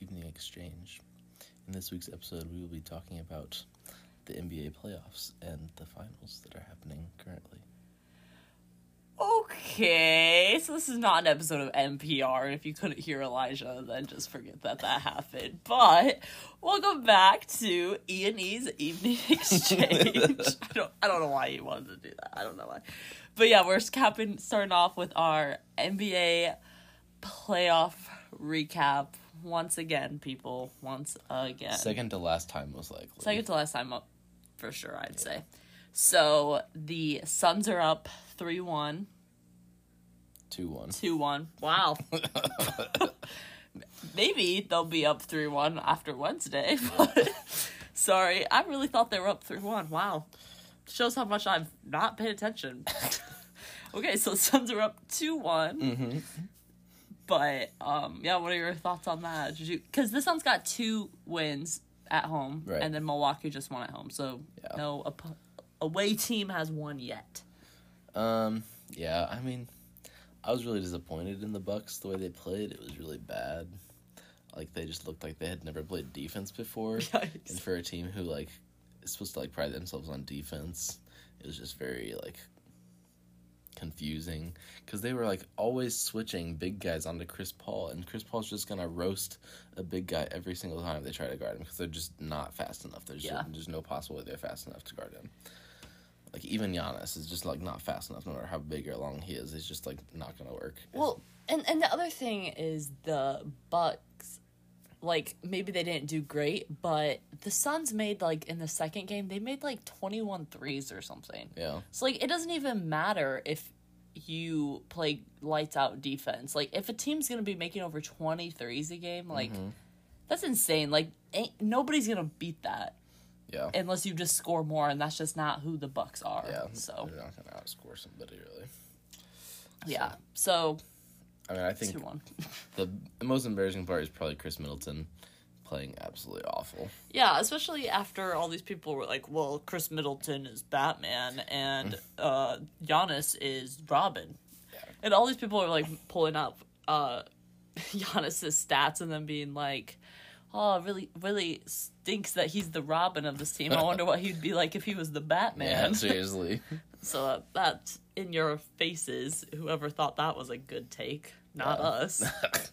Evening Exchange. In this week's episode, we will be talking about the NBA playoffs and the finals that are happening currently. Okay, so this is not an episode of NPR. If you couldn't hear Elijah, then just forget that that happened. But welcome back to E and E's Evening Exchange. I don't, I don't know why you wanted to do that. I don't know why, but yeah, we're capping, starting off with our NBA playoff recap once again, people. Once again, Second to last time, most likely. Second to last time up, for sure, I'd say. So the Suns are up 3 1, 2 1. 2 1. Wow. Maybe they'll be up 3 1 after Wednesday, but sorry, I really thought they were up 3 1. Wow. Shows how much I've not paid attention. okay, so Suns are up 2 one Mm-hmm. But, um, yeah, what are your thoughts on that? Because the Suns got two wins at home, Right. and then Milwaukee just won at home. So, Yeah. no op- away team has won yet. Um, yeah, I mean, I was really disappointed in the Bucks the way they played. It was really bad. Like they just looked like they had never played defense before. Yikes. And for a team who like is supposed to like pride themselves on defense, it was just very like confusing because they were like always switching big guys onto Chris Paul, and Chris Paul's just gonna roast a big guy every single time they try to guard him because they're just not fast enough. There's Yeah. there's no possible way they're fast enough to guard him. Like even Giannis is just like not fast enough, no matter how big or long he is. It's just like not gonna work. Well, and and the other thing is the Bucks. Like maybe they didn't do great, but the Suns made like in the second game they made like 21 threes or something. yeah, So like it doesn't even matter if you play lights out defense. Like if a team's gonna be making over 20 threes a game, like Mm-hmm. that's insane. Like ain't, nobody's gonna beat that yeah, unless you just score more, and that's just not who the Bucks are. yeah. So they're not gonna outscore somebody really. yeah. So I mean, I think two one. the, most embarrassing part is probably Khris Middleton playing absolutely awful. Yeah, especially after all these people were like, "Well, Khris Middleton is Batman and uh Giannis is Robin," and all these people are like pulling up uh Giannis's stats and then being like, "Oh, really, really stinks that he's the Robin of this team. I wonder what he'd be like if he was the Batman." Yeah, Batman." seriously. So that, in your faces. Whoever thought that was a good take, not Yeah. us.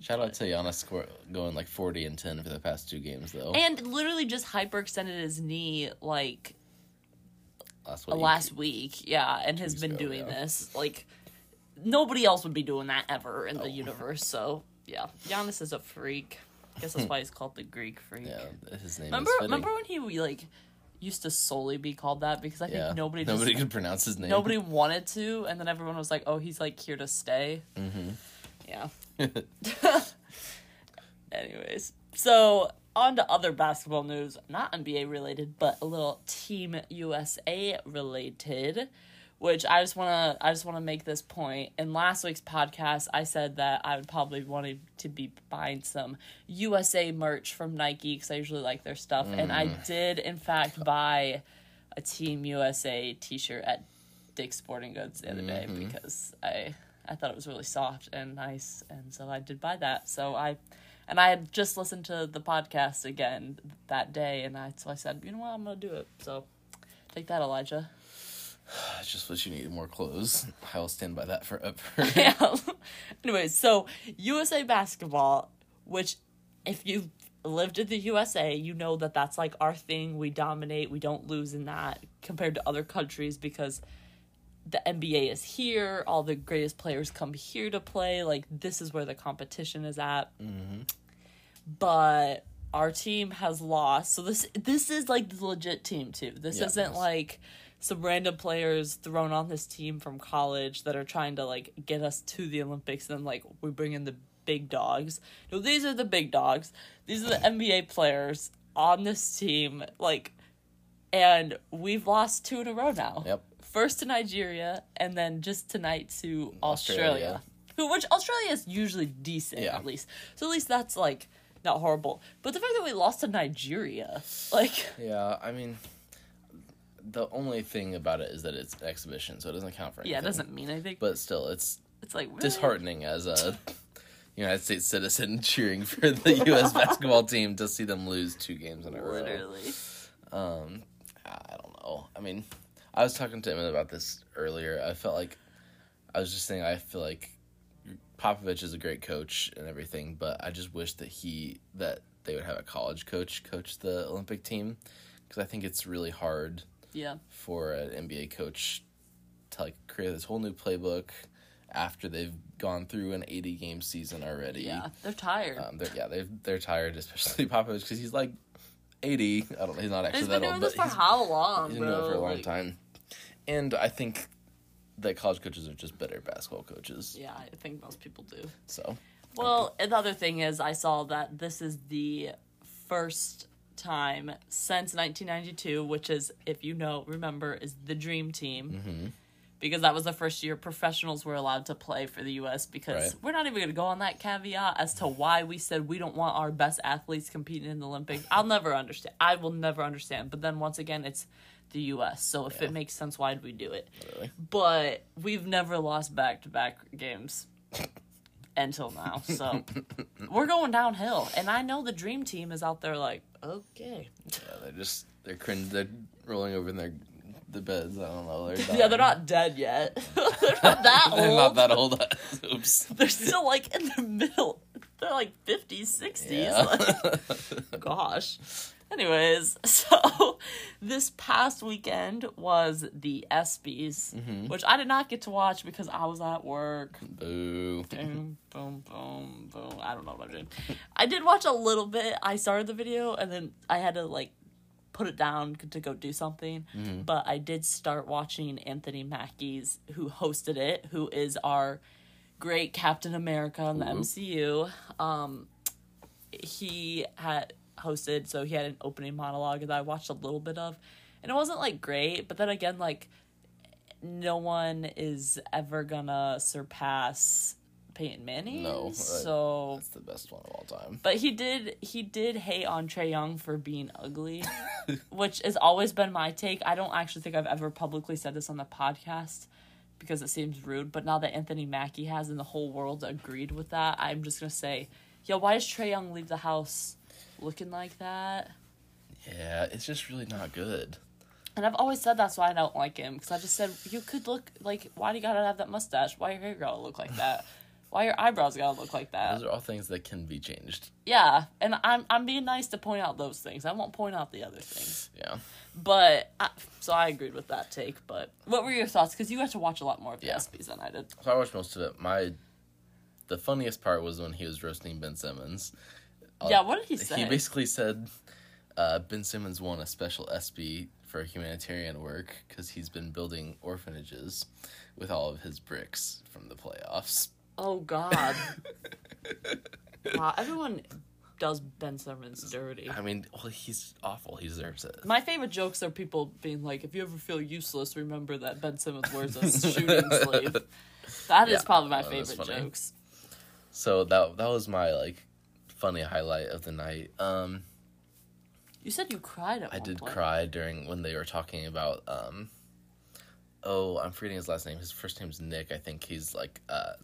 Shout out to Giannis going like forty and ten for the past two games though. And literally just hyperextended his knee like last uh, week, last week, yeah, and has been ago, doing yeah. this. Like nobody else would be doing that ever in the universe. So yeah, Giannis is a freak. I guess that's why he's called the Greek freak. yeah, his name remember, remember when he like used to solely be called that because I think yeah, nobody nobody just, could pronounce his name. nobody wanted to, and then everyone was like, "Oh, he's like here to stay." Mm-hmm. Yeah. Anyways, so on to other basketball news, not NBA related, but a little Team USA related. Which I just wanna, I just wanna make this point. In last week's podcast, I said that I would probably want to be buying some USA merch from Nike because I usually like their stuff, and I mm. did in fact buy a Team USA T-shirt at Dick's Sporting Goods the other day mm-hmm. because I I thought it was really soft and nice, and so I did buy that. So I and I had just listened to the podcast again that day, and I so I said, you know what, I'm gonna do it. So take that, Elijah. Just what you need more clothes. I will stand by that forever. yeah. Anyways, so USA basketball, which if you've lived in the USA, you know that that's like our thing. We dominate. We don't lose in that compared to other countries because the NBA is here. All the greatest players come here to play. Like this is where the competition is at. Mm-hmm. But our team has lost. So this this is like the legit team too. This Yeah, isn't yes. like some random players thrown on this team from college that are trying to like get us to the Olympics and then like we bring in the big dogs. No, these are the big dogs. These are the NBA players on this team like and we've lost two in a row now. Yep. First to Nigeria and then just tonight to Australia. Australia. Who which Australia is usually decent Yeah. at least. So at least that's like not horrible. But the fact that we lost to Nigeria, like Yeah, I mean, the only thing about it is that it's an exhibition, so it doesn't count for anything. yeah, it doesn't mean anything. But still, it's it's like disheartening as a United States citizen cheering for the U.S. basketball team to see them lose two games in a row. Literally. Um, I don't know. I mean, I was talking to Emmett about this earlier. I felt like I was just saying I feel like Popovich is a great coach and everything, but I just wish that he that they would have a college coach coach the Olympic team because I think it's really hard Yeah. for an NBA coach to like create this whole new playbook after they've gone through an 80 game season already. Yeah. They're tired. Um, they're, yeah, they they're tired, especially Popovich because he's like 80. I don't. Know, he's not actually He's that been old, doing this for how long, he's bro? been doing it for a long Like, time. And I think that college coaches are just better basketball coaches. Yeah, I think most people do. So Well, another thing is, I saw that this is the first time since 1992, which is, if you know, remember, is the Dream Team. Mm-hmm. Because that was the first year professionals were allowed to play for the U.S. Because Right. we're not even going to go on that caveat as to why we said we don't want our best athletes competing in the Olympics. I'll never understand. I will never understand. But then once again, it's the U.S. So if Yeah. it makes sense, why did we do it? literally, but we've never lost back to back games until now. So we're going downhill. And I know the dream team is out there like, okay. yeah, they're just they're cringe. They're rolling over in their the beds. I don't know. They're Yeah, they're not dead yet. they're not that old. they're not that old. Oops. They're still like in the middle. They're like 50s, 60s. Yeah. Like, gosh. Anyways, so this past weekend was the ESPYs, Mm-hmm. which I did not get to watch because I was at work. Boo. boom, boom, boom, boom. I don't know what I'm doing. I did watch a little bit. I started the video and then I had to like put it down to go do something. But I did start watching Anthony Mackie's, who hosted it, who is our great Captain America in the Ooh. MCU. Um, he had hosted, so he had an opening monologue that I watched a little bit of, and it wasn't like great. But then again, like no one is ever gonna surpass Peyton Manning. No, right. so. That's the best one of all time. But he did he did hate on Trae Young for being ugly, which has always been my take. I don't actually think I've ever publicly said this on the podcast because it seems rude. But now that Anthony Mackie has and the whole world agreed with that, I'm just gonna say, yo, why does Trae Young leave the house looking like that? Yeah, it's just really not good. And I've always said that's why I don't like him because I just said you could look like why do you gotta have that mustache? Why your hair gotta look like that? Why your eyebrows gotta look like that? Those are all things that can be changed. Yeah, and I'm I'm being nice to point out those things. I won't point out the other things. Yeah. But I, so I agreed with that take. But what were your thoughts? Because you got to watch a lot more of the Yeah. ESPYS than I did. So I watched most of it. My the funniest part was when he was roasting Ben Simmons. Uh, yeah, what did he say? He basically said uh, Ben Simmons won a special ESPY for humanitarian work because he's been building orphanages with all of his bricks from the playoffs. oh God, wow, everyone does Ben Simmons dirty. I mean, well, he's awful. He deserves it. My favorite jokes are people being like, "If you ever feel useless, remember that Ben Simmons wears a shooting sleeve." That is Yeah, probably my favorite jokes. So that that was my like funny highlight of the night. Um, You said you cried at I did point. cry during when they were talking about um oh I'm forgetting his last name. His first name's Nick. I think he's like uh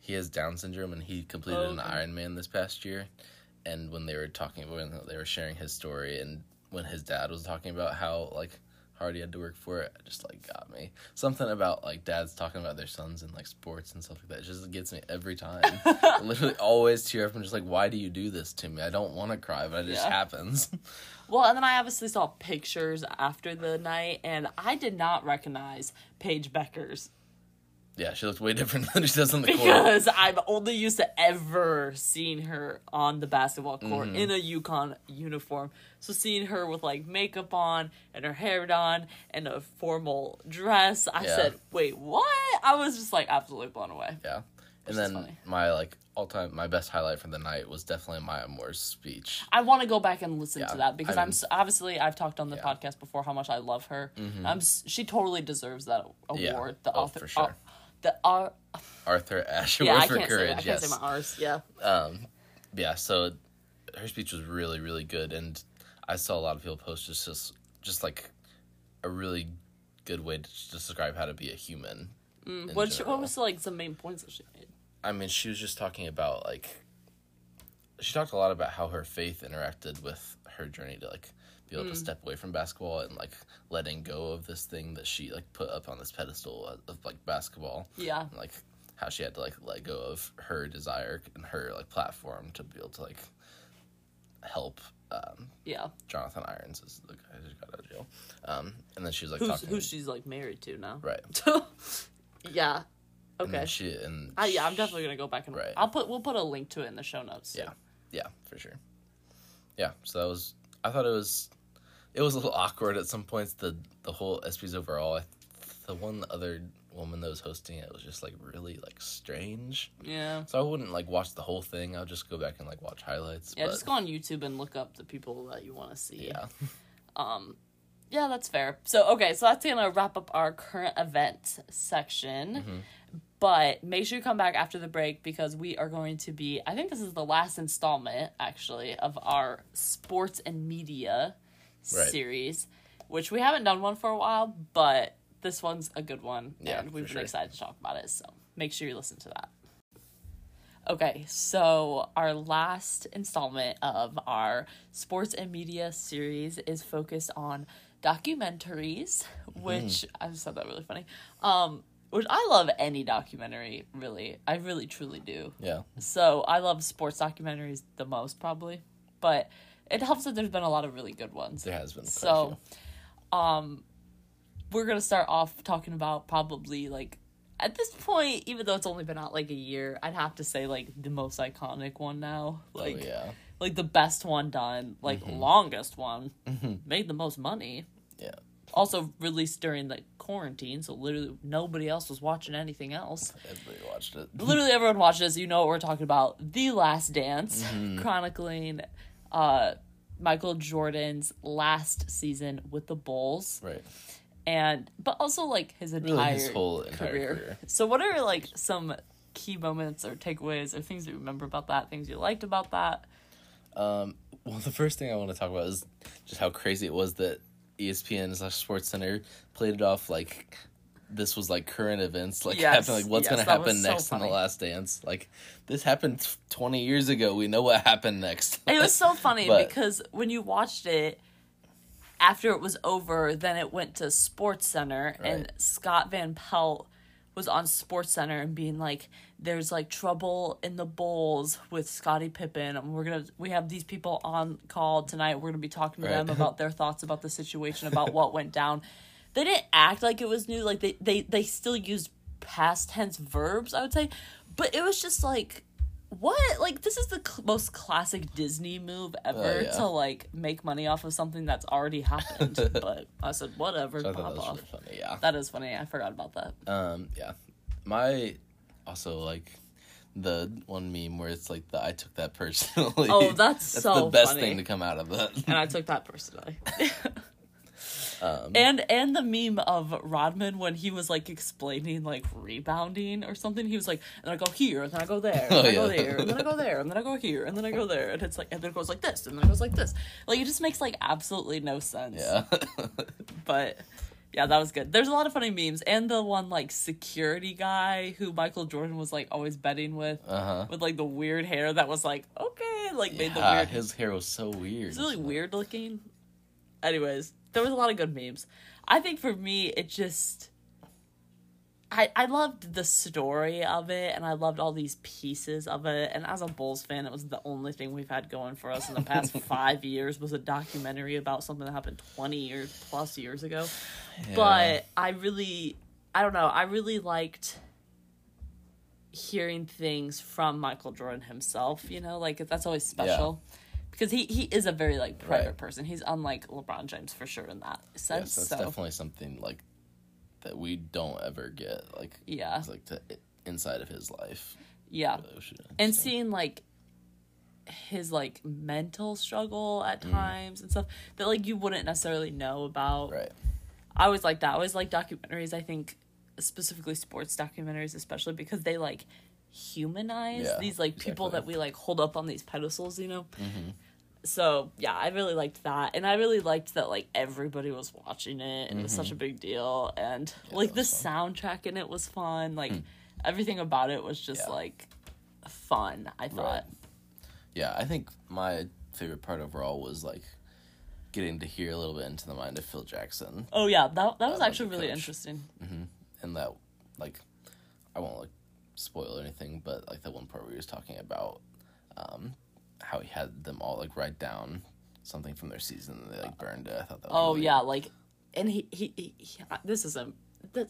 he has Down syndrome and he completed Oh, an okay. Ironman this past year. And when they were talking about when they were sharing his story and when his dad was talking about how like hard he had to work for it, it just like got me. Something about like dads talking about their sons and like sports and stuff like that. It just gets me every time. Literally always tear up and just like, why do you do this to me? I don't want to cry, but it just Yeah. happens. Well, and then I obviously saw pictures after the night, and I did not recognize Paige Beckers Yeah, she looks way different than she does on the court. because I'm only used to ever seeing her on the basketball court Mm-hmm. in a UConn uniform. So seeing her with like makeup on and her hair done and a formal dress, I Yeah. said, "Wait, what?" I was just like absolutely blown away. Yeah. And then my like all time my best highlight for the night was definitely Maya Moore's speech. I want to go back and listen Yeah, to that because I'm, I'm- obviously I've talked on the Yeah. Mm-hmm. podcast before how much I love her. I'm she totally deserves that award. Yeah. The Oh, author, for sure. The uh, Arthur Ashe Award yeah, I for can't say courage. that. I can't say my R's. Yeah. um yeah, so her speech was really, really good and I saw a lot of people post just just, just like a really good way to describe how to be a human. in What what was like some main points that she made? I mean, she was just talking about like she talked a lot about how her faith interacted with her journey to like be able to step away from basketball and like letting go of this thing that she like put up on this pedestal of, of like basketball. Yeah. And, like how she had to like let go of her desire and her like platform to be able to like help um, Yeah. Jonathan Irons is the guy who got out of jail. Um, and then she's like Who's talking who she's like married to now. right. yeah. And Okay. she and I, yeah, I'm definitely gonna go back and Right. I'll put we'll put a link to it in the show notes. too. Yeah, yeah, for sure. Yeah, so that was. I thought it was. It was a little awkward at some points. The the whole ESPYS overall. I, the one other woman that was hosting it was just like really like strange. Yeah. So I wouldn't like watch the whole thing. I'll just go back and like watch highlights. Yeah, but, just go on YouTube and look up the people that you want to see. Yeah, Um, yeah, that's fair. So okay, so that's gonna wrap up our current event section. Mm-hmm. But make sure you come back after the break because we are going to be. I think this is the last installment, actually, of our sports and media Right. series, which we haven't done one for a while, but this one's a good one, Yeah, and we've been sure. excited to talk about it. So make sure you listen to that. Okay, so our last installment of our sports and media series is focused on documentaries, which I just thought that really funny. Um, which I love any documentary, really. I really truly do. yeah, So I love sports documentaries the most, probably. But it helps that there's been a lot of really good ones. there has been. So, um, we're gonna start off talking about probably like at this point, even though it's only been out like a year, I'd have to say like the most iconic one now, like oh, yeah, like the best one done, like longest one, made the most money. yeah, Also released during the quarantine, so literally nobody else was watching anything else. everybody watched it. literally everyone watched this. You know what we're talking about. The Last Dance, chronicling uh, Michael Jordan's last season with the Bulls, right. and but also like his entire, Really, his whole entire career. career. So, what are like some key moments or takeaways or things that you remember about that? Things you liked about that? Um, well, the first thing I want to talk about is just how crazy it was that ESPN slash Sports Center played it off like this was like current events, like Yes, happening, like what's yes, gonna happen so next in the Last Dance. Like this happened twenty years ago. We know what happened next. It was so funny But- because when you watched it after it was over, then it went to Sports Center and Scott Van Pelt was on Sports Center and being like, "There's like trouble in the Bulls with Scottie Pippen, and we're gonna we have these people on call tonight. We're gonna be talking to them about their thoughts about the situation, about what went down." They didn't act like it was new. Like they they they still used past tense verbs. I would say, but it was just like what like this is the cl- most classic disney move ever Oh, yeah. to like make money off of something that's already happened but i said whatever So I pop off really funny. Yeah. that is funny i forgot about that Um. Yeah. My also like the one meme where it's like the I took that personally. Oh, that's that's so the best funny. thing to come out of that. and i took that personally Um, and and the meme of rodman when he was like explaining like rebounding or something he was like and i go here and then i go there and Oh, then i go there and then i go there and then i go here and then i go there and it's like and then it goes like this and then it goes like this like it just makes like absolutely no sense yeah. but yeah, that was good. There's a lot of funny memes, and the one like security guy who Michael Jordan was like always betting with, uh huh. with like the weird hair that was like okay, like made the weird. his hair was so weird. It's really weird looking. Anyways, there was a lot of good memes. I think for me, it just. I, I loved the story of it and I loved all these pieces of it. And as a Bulls fan, it was the only thing we've had going for us in the past five years was a documentary about something that happened 20 years plus years ago. Yeah. But I really, I don't know, I really liked hearing things from Michael Jordan himself, you know, like that's always special. Because he, he is a very like private Right. person. He's unlike LeBron James for sure in that sense. Yes, that's so definitely something like that we don't ever get. Like yeah. like to, inside of his life. Yeah. And seeing like his like mental struggle at Mm. times and stuff that like you wouldn't necessarily know about. right. I always like that. I always like documentaries. I think specifically sports documentaries, especially because they like humanize Yeah, these like people that we like hold up on these pedestals. You know. Mm-hmm. So yeah, I really liked that, and I really liked that like everybody was watching it, and it was such a big deal, and like Mm-hmm. the was soundtrack in it was fun. Like Hmm. everything about it was just Yeah. like fun. I thought. Yeah, I think my favorite part overall was like getting to hear a little bit into the mind of Phil Jackson Oh yeah, that that was actually really coach. interesting. and that like I won't like spoil anything, but like that one part where he was talking about um how he had them all like write down something from their season and they like burned it. I thought that was Oh really- yeah, like, and he he, he, he this isn't.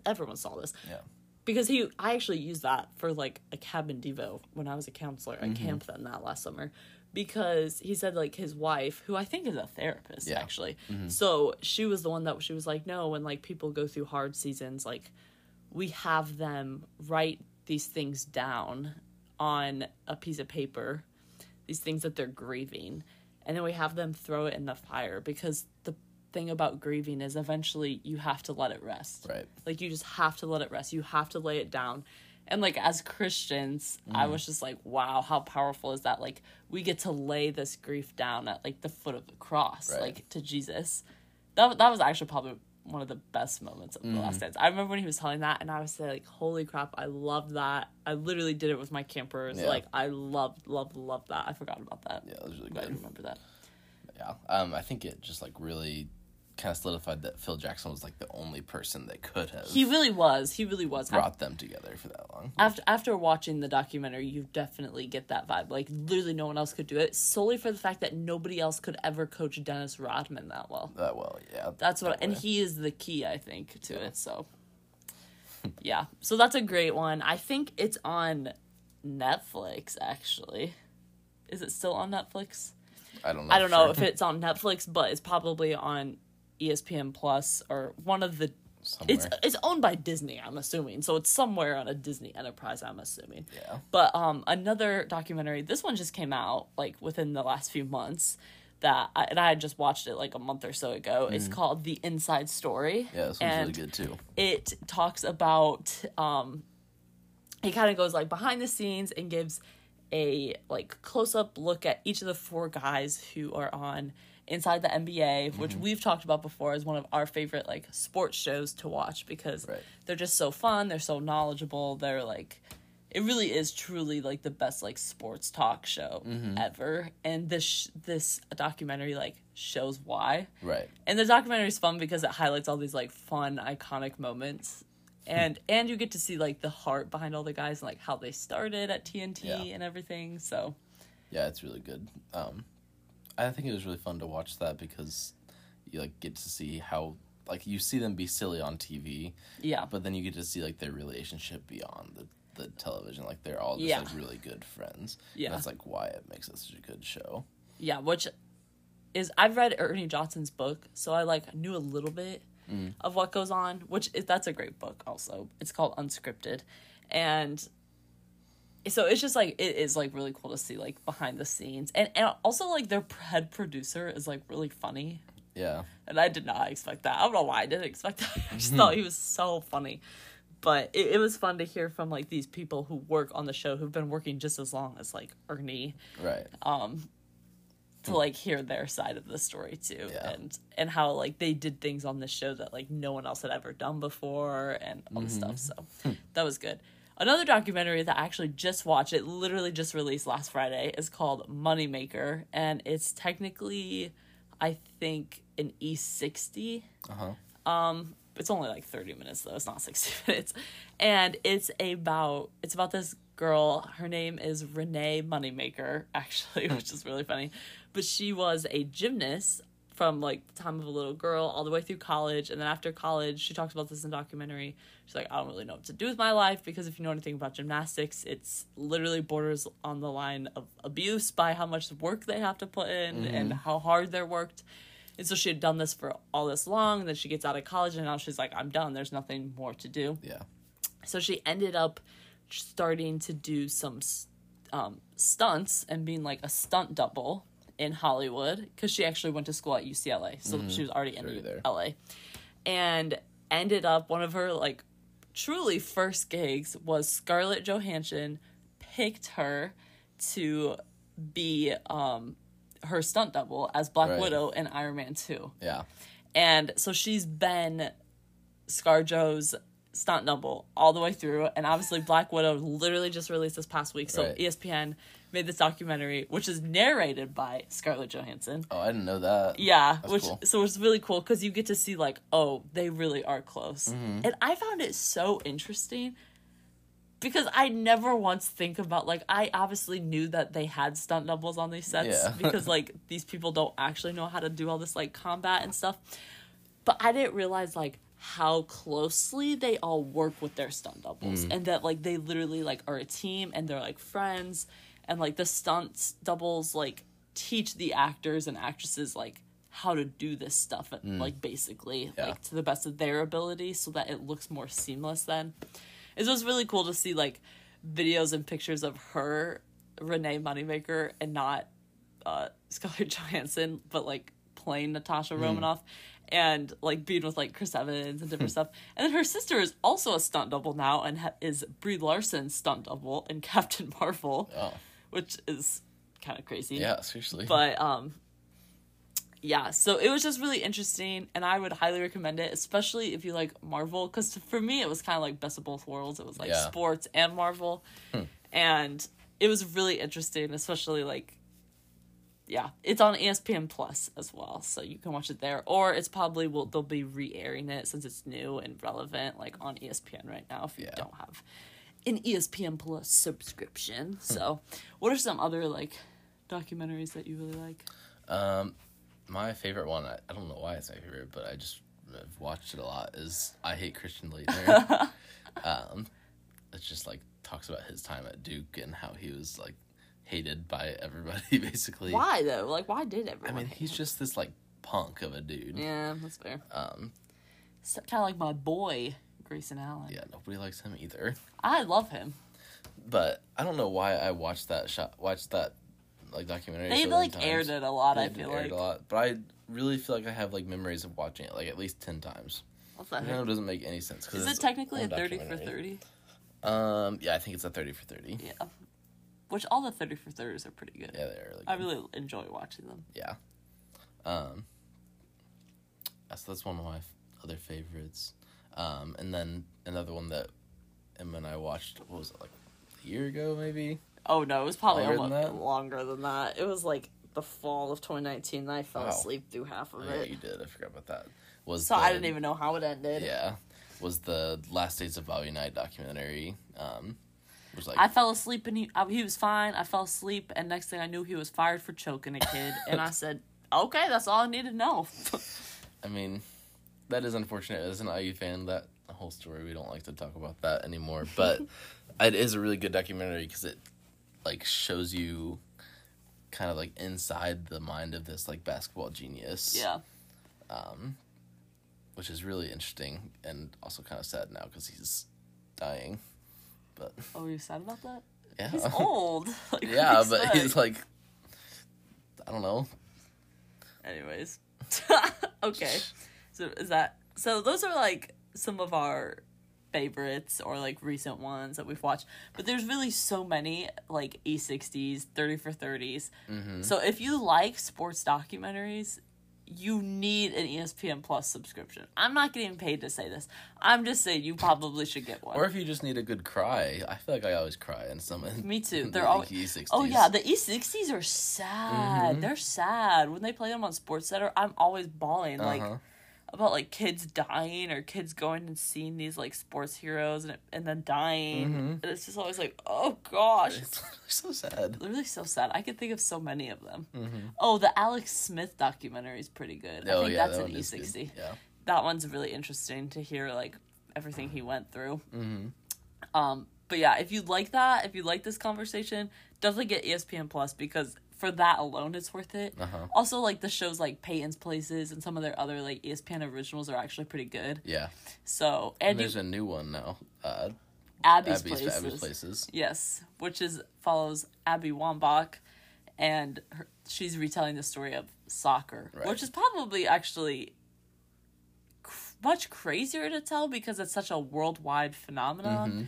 Everyone saw this. Yeah. because he I actually used that for like a cabin devo when I was a counselor Mm-hmm. at camp then that last summer because he said like his wife who I think is a therapist Yeah. actually so she was the one that she was like no when like people go through hard seasons like we have them write these things down on a piece of paper these things that they're grieving and then we have them throw it in the fire because the thing about grieving is eventually you have to let it rest Right. like you just have to let it rest. You have to lay it down. And like as Christians, Mm. I was just like, wow, how powerful is that? Like we get to lay this grief down at like the foot of the cross, Right. like to Jesus. That that was actually probably one of the best moments of the Mm. last dance. I remember when he was telling that and I was like, holy crap, I love that. I literally did it with my campers. Yeah. Like I loved, loved, loved that. I forgot about that. Yeah, that was really good. you remember that. Yeah. Um I think it just like really kind of solidified that Phil Jackson was like the only person that could have He really was. He really was. brought them together for that long. after after watching the documentary, you definitely get that vibe. Like literally, no one else could do it solely for the fact that nobody else could ever coach Dennis Rodman that well. That well, yeah. That's what, and he is the key, I think, to it. So, yeah, so that's a great one. I think it's on Netflix. Actually, is it still on Netflix? I don't know. I don't know sure. if it's on Netflix, but it's probably on ESPN Plus or one of the. It's Somewhere. it's owned by Disney, I'm assuming. So it's somewhere on a Disney enterprise, I'm assuming. Yeah. But um, another documentary. This one just came out like within the last few months. That I, and I had just watched it like a month or so ago. It's called The Inside Story. Mm-hmm. Yeah, this one's really good too. It talks about um, it kind of goes like behind the scenes and gives a like close up look at each of the four guys who are on inside the NBA, which Mm-hmm. we've talked about before is one of our favorite like sports shows to watch because Right. they're just so fun, they're so knowledgeable, they're like it really is truly like the best like sports talk show Mm-hmm. ever and this sh- this documentary like shows why Right. and the documentary is fun because it highlights all these like fun iconic moments and and you get to see like the heart behind all the guys and like how they started at TNT Yeah. and everything so Yeah, it's really good. Um, I think it was really fun to watch that because you like get to see how like you see them be silly on TV, yeah but then you get to see like their relationship beyond the, the television. Like they're all just Yeah. like really good friends. Yeah. and that's like why it makes it such a good show. yeah which is I've read Ernie Johnson's book so I like knew a little bit mm. of what goes on which is that's a great book also it's called Unscripted and so it's just like it is like really cool to see like behind the scenes and, and also like their head producer is like really funny Yeah, And I did not expect that. I don't know why I didn't expect that. I just mm-hmm. thought he was so funny. But it, it was fun to hear from like these people who work on the show who've been working just as long as like Ernie right. Um to hmm. like hear their side of the story too. Yeah. And and how like they did things on the show that like no one else had ever done before and all the mm-hmm. stuff. So hmm. that was good. Another documentary that I actually just watched, it literally just released last Friday, is called Moneymaker. And it's technically, I think, an E60 Uh huh. it's only like 30 minutes though it's not 60 minutes and it's about it's about this girl her name is renee moneymaker actually which is really funny but she was a gymnast from like the time of a little girl all the way through college and then after college she talks about this in the documentary she's like i don't really know what to do with my life because if you know anything about gymnastics it's literally borders on the line of abuse by how much work they have to put in and how hard they're worked and so she had done this for all this long, and then she gets out of college, and now she's like, I'm done. There's nothing more to do. Yeah. So she ended up starting to do some um, stunts and being like a stunt double in Hollywood because she actually went to school at UCLA. So she was already in Already. LA. And ended up, one of her like truly first gigs was Scarlett Johansson picked her to be um, her stunt double as Black Right. Widow in Iron Man 2. Yeah. And so she's been ScarJo's stunt double all the way through, and obviously Black Widow literally just released this past week, so Right. ESPN made this documentary, which is narrated by Scarlett Johansson. Oh, I didn't know that. Yeah, That's which cool. so it's really cool because you get to see like, oh, they really are close, Mm-hmm. and I found it so interesting because I never once think about like I obviously knew that they had stunt doubles on these sets Yeah. because like these people don't actually know how to do all this like combat and stuff, but I didn't realize like how closely they all work with their stunt doubles Mm. and that like they literally like are a team and they're like friends and like the stunts doubles like teach the actors and actresses like how to do this stuff like basically Mm. Yeah. like to the best of their ability so that it looks more seamless then. It was really cool to see like videos and pictures of her renee moneymaker and not uh scarlett johansson but like playing natasha romanoff and like being with like chris evans and different stuff. And then her sister is also a stunt double now and ha- is brie larson's stunt double in captain marvel. Oh, which is kind of crazy yeah, seriously. but um yeah so it was just really interesting and i would highly recommend it especially if you like marvel because for me it was kind of like best of both worlds it was like Yeah. sports and marvel and it was really interesting especially like yeah it's on espn plus as well so you can watch it there or it's probably will they'll be re-airing it since it's new and relevant like on espn right now if you Yeah. don't have an espn plus subscription so what are some other like documentaries that you really like Um, my favorite one, I, I don't know why it's my favorite, but I just have watched it a lot, is I Hate Christian Laettner. um, it's just like talks about his time at Duke and how he was like hated by everybody, basically. Why though? Like, why did everyone? I mean, he's him? just this like punk of a dude. yeah, that's fair. Um, It's kind of like my boy Grayson Allen. yeah, nobody likes him either. I love him. But I don't know why I watched that shot, watched that like documentary. They so like many aired it a lot. I They feel aired like. it a lot, but I really feel like I have like memories of watching it like at least ten times. What's that? I it doesn't make any sense. Is it technically a thirty for thirty? Um, yeah, I think it's a thirty for thirty. Yeah. Which all the thirty for thirties are pretty good. Yeah, they're like I really enjoy watching them. yeah. Um, so that's one of my other favorites. Um, and then another one that Emma and I watched. What was it like a year ago, maybe? Oh no, it was probably Longer almost than that? longer than that. It was like the fall of 2019. And I fell Wow. asleep through half of Oh, yeah, it, you did. I forgot about that. Was so the, I didn't even know how it ended. Yeah, was the Last Days of Bobby Knight documentary. Um, was like I fell asleep and he uh, he was fine. I fell asleep, and next thing I knew, he was fired for choking a kid. and I said, "Okay, that's all I need to know." I mean, that is unfortunate as an IU fan. That whole story we don't like to talk about that anymore. But it is a really good documentary because it like shows you kind of like inside the mind of this like basketball genius. yeah, Um, which is really interesting and also kind of sad now because he's dying. But Oh, you sad about that? yeah, He's old. Like, yeah, but he's like, I don't know. Anyways, okay. So is that so? Those are like some of our favorites or like recent ones that we've watched. But there's really so many like E60s, 30 for 30s. Mm-hmm. So if you like sports documentaries, you need an ESPN Plus subscription. I'm not getting paid to say this. I'm just saying you probably should get one. Or if you just need a good cry, I feel like I always cry in some. Me too. They're always. E60s. Oh yeah, the E60s are sad. Mhm. They're sad when they play them on Sports Center. I'm always bawling like Uh-huh. About like kids dying or kids going and seeing these like sports heroes and and then dying. Mhm. And it's just always like, oh gosh, It's so sad. literally so sad. I could think of so many of them. Mhm. Oh, the Alex Smith documentary is pretty good. I Oh think yeah, that's that an one. E60. Yeah. That one's really interesting to hear like everything he went through. Mm-hmm. Um, but yeah, if you like that, if you like this conversation, definitely get E ESPN Plus because for that alone, it's worth it. Uh huh. Also, like the shows like Peyton's Places and some of their other like ESPN originals are actually pretty good. Yeah. So And, and, you, there's a new one now. Uh, Abby's, Abby's Places, Abby's Places. yes, which is follows Abby Wambach, and her, she's retelling the story of soccer, Right. which is probably actually cr- much crazier to tell because it's such a worldwide phenomenon. Mhm.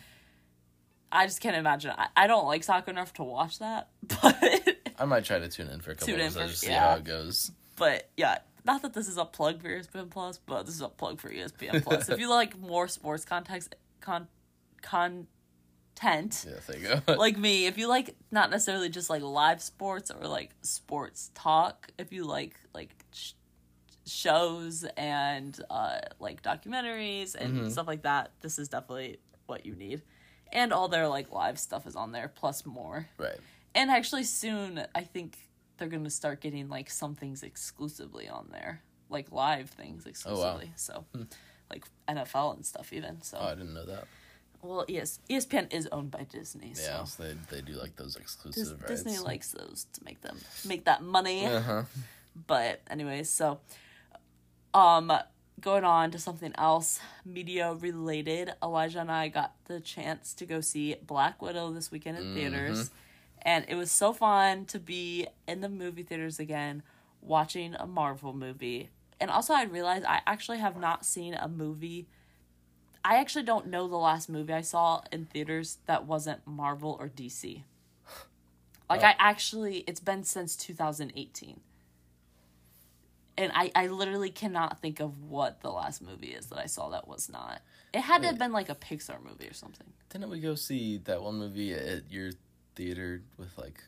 I just can't imagine. I, I don't like soccer enough to watch that, but I might try to tune in for a couple Tune in episodes to see yeah. how it goes. but yeah, not that this is a plug for ESPN Plus, but this is a plug for ESPN Plus. if you like more sports context con content, Yeah, there you go. like me, if you like not necessarily just like live sports or like sports talk, if you like like sh- shows and uh like documentaries and stuff like that, this is definitely what you need. And all their like live stuff is on there plus more. right. And actually soon I think they're going to start getting like some things exclusively on there, like live things exclusively. Oh, wow. So like NFL and stuff even. So Oh, I didn't know that. well, yes, ESPN is owned by Disney, so Yeah, so they they do like those Dis- exclusive rights. Disney likes those to make them make that money. Uh huh. But anyways, so um going on to something else media related, Elijah and I got the chance to go see Black Widow this weekend in theaters. And it was so fun to be in the movie theaters again watching a Marvel movie. And also I realized I actually have not seen a movie I actually don't know the last movie I saw in theaters that wasn't Marvel or DC. Oh. Like Oh. I actually it's been since 2018. And I, I literally cannot think of what the last movie is that I saw that was not. It had to have been like a Pixar movie or something. Didn't we go see that one movie at your theater with like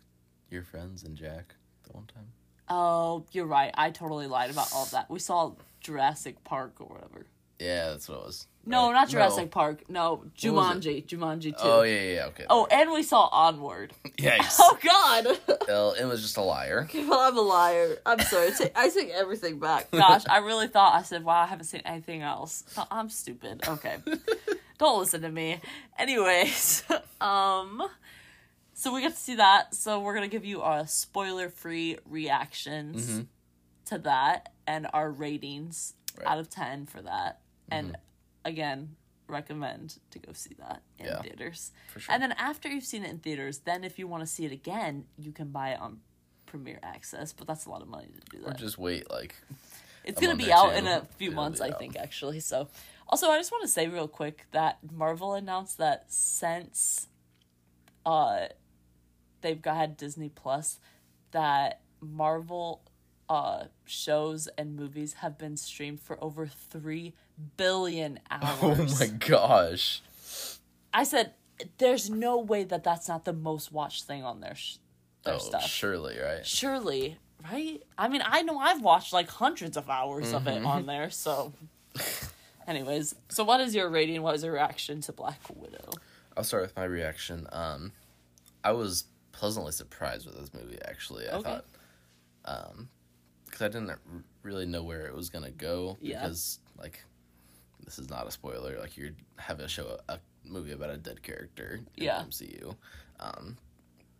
your friends and Jack the one time? Oh, you're right. I totally lied about all that. We saw Jurassic Park or whatever. Yeah, that's what it was. No, not Jurassic No. Park. No. Jumanji. Jumanji 2. Oh yeah, yeah, yeah, okay. Oh, and we saw Onward. Yikes! Oh God. well, it was just a liar. well, I'm a liar. I'm sorry. I take, I take everything back. Gosh, I really thought I said, "Wow, I haven't seen anything else." No, I'm stupid. Okay, don't listen to me. Anyways, um, so we got to see that. So we're gonna give you our spoiler-free reactions to that and our ratings Right. out of ten for that. And again, recommend to go see that in Yeah, theaters. sure. And then after you've seen it in theaters, then if you want to see it again, you can buy it on Premier Access, but that's a lot of money to do Or that. just wait like It's gonna be out in a few It'll months, I think, actually. So, also, I just want to say real quick that Marvel announced that since uh they've got Disney Plus, that Marvel uh shows and movies have been streamed for over three billion hours. Oh my gosh. I said, there's no way that that's not the most watched thing on their sh- their Oh, stuff. surely, right? Surely, right? I mean, I know I've watched like hundreds of hours of Mm-hmm. it on there. So, anyways, so what is your rating? What is your reaction to Black Widow? I'll start with my reaction. Um, I was pleasantly surprised with this movie. Actually, I Okay. thought, um, because I didn't really know where it was gonna go. Yeah. Because like, this is not a spoiler. Like you're having a show a, movie about a dead character in Yeah. the MCU. Um,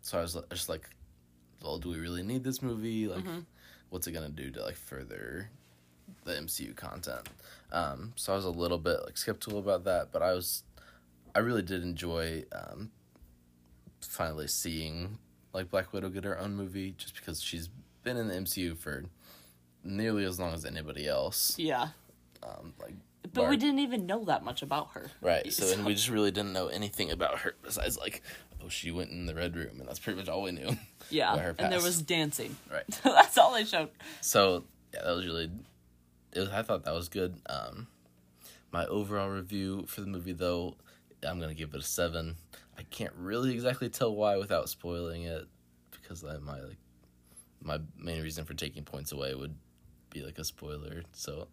so I was just like, well, do we really need this movie? Like, Mm-hmm. what's it gonna do to like further the MCU content? Um, so I was a little bit like skeptical about that, but I was I really did enjoy um, finally seeing like Black Widow get her own movie, just because she's been in the MCU for nearly as long as anybody else. Yeah, Um, like, but we didn't even know that much about her. right. So and we just really didn't know anything about her besides like, oh, she went in the red room, and that's pretty much all we knew. Yeah, and there was dancing. Right. That's all they showed. So yeah, that was really. It was. I thought that was good. Um, my overall review for the movie, though, I'm gonna give it a seven. I can't really exactly tell why without spoiling it, because I, my like my main reason for taking points away would be like a spoiler. So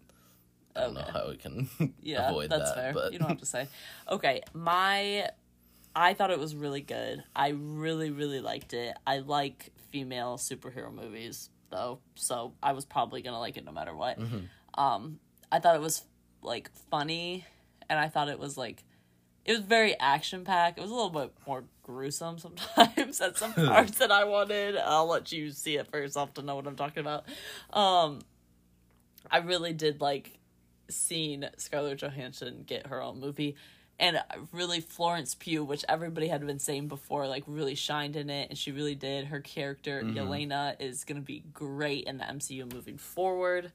I don't know how we can Yeah, avoid that's that. fair. But You don't have to say. Okay, my I thought it was really good. I really really liked it. I like female superhero movies though, so I was probably to like it no matter what. Mm-hmm. Um I thought it was like funny and I thought it was like it was very action packed. It was a little bit more gruesome sometimes at some parts that I wanted. I'll let you see it for yourself to know what I'm talking about. Um I really did like seeing Scarlett Johansson get her own movie. And really, Florence Pugh, which everybody had been saying before, like really shined in it, and she really did. Her character Yelena is gonna be great in the MCU moving forward.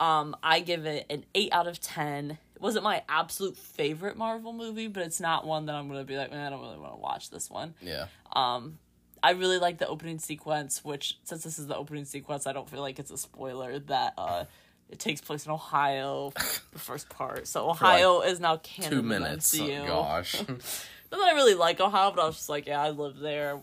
Um, I give it an eight out of ten. It wasn't my absolute favorite Marvel movie, but it's not one that I'm gonna be like, man, I don't really want to watch this one. yeah, Um, I really like the opening sequence, which since this is the opening sequence, I don't feel like it's a spoiler that uh it takes place in Ohio, the first part. So Ohio is now canon Two in the minutes. Oh, gosh. Not that I really like Ohio, but I was just like, yeah, I live there.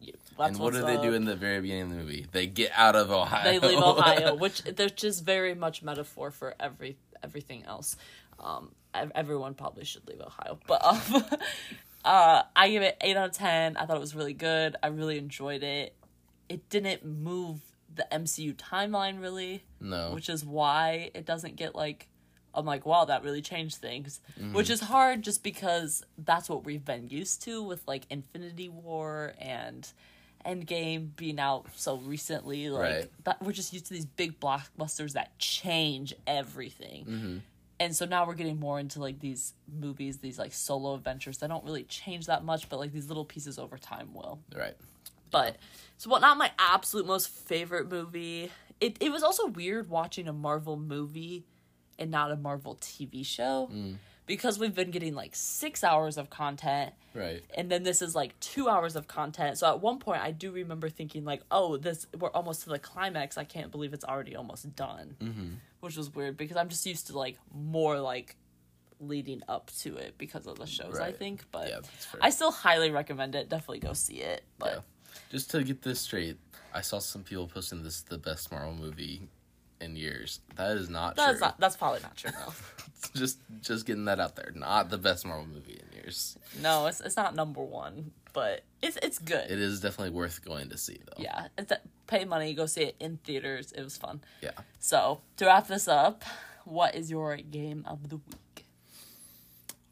Yeah, and what do they do in the very beginning of the movie? They get out of Ohio. They leave Ohio, which there's just very much metaphor for every everything else. Um, everyone probably should leave Ohio, but um, uh, I give it eight out of ten. I thought it was really good. I really enjoyed it. It didn't move the MCU timeline really, no. which is why it doesn't get like. I'm like, wow, that really changed things, Mm-hmm. which is hard just because that's what we've been used to with like Infinity War and Endgame being out so recently. Like Right. that, we're just used to these big blockbusters that change everything. Mm-hmm. And so now we're getting more into like these movies, these like solo adventures that don't really change that much, but like these little pieces over time will. right. But so what not my absolute most favorite movie. It it was also weird watching a Marvel movie and not a Marvel TV show. Mm. Because we've been getting like six hours of content Right. and then this is like two hours of content. So at one point I do remember thinking like, oh, this we're almost to the climax. I can't believe it's already almost done. Mm-hmm. Which was weird because I'm just used to like more like leading up to it because of the shows. I think, but Yeah. I still highly recommend it. Definitely go see it. But Yeah. Just to get this straight, I saw some people posting this the best Marvel movie in years. That is not That's true. not, that's probably not true though. just just getting that out there. Not the best Marvel movie in years. no, it's it's not number one, but it's it's good. It is definitely worth going to see though. Yeah, it's a, pay money, go see it in theaters. It was fun. Yeah. So to wrap this up, what is your game of the week?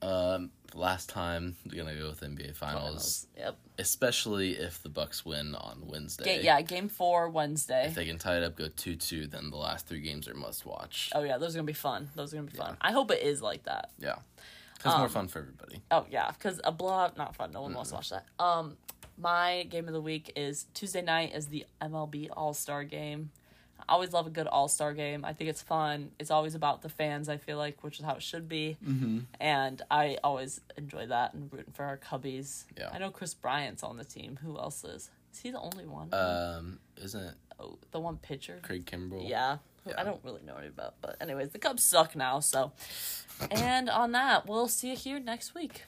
Um last time we're gonna go with NBA finals. Yep. Especially if the Bucks win on Wednesday. Ga- yeah, game four Wednesday. If they can tie it up, go two two, then the last three games are must watch. Oh yeah, those are gonna be fun. Those are gonna be fun. I hope it is like that. Yeah. Because Um, more fun for everybody. Oh yeah, because a blowout not fun. No one wants to watch that. Um, my game of the week is Tuesday night is the MLB All Star Game. I always love a good All Star game. I think it's fun. It's always about the fans. I feel like, which is how it should be. Mm-hmm. And I always enjoy that and rooting for our Cubbies. Yeah. I know Kris Bryant's on the team. Who else is? Is he the only one? Um, isn't oh, the one pitcher. Craig Kimbrel? Yeah. Yeah. I don't really know any about, but anyways, the Cubs suck now. So, and on that, we'll see you here next week.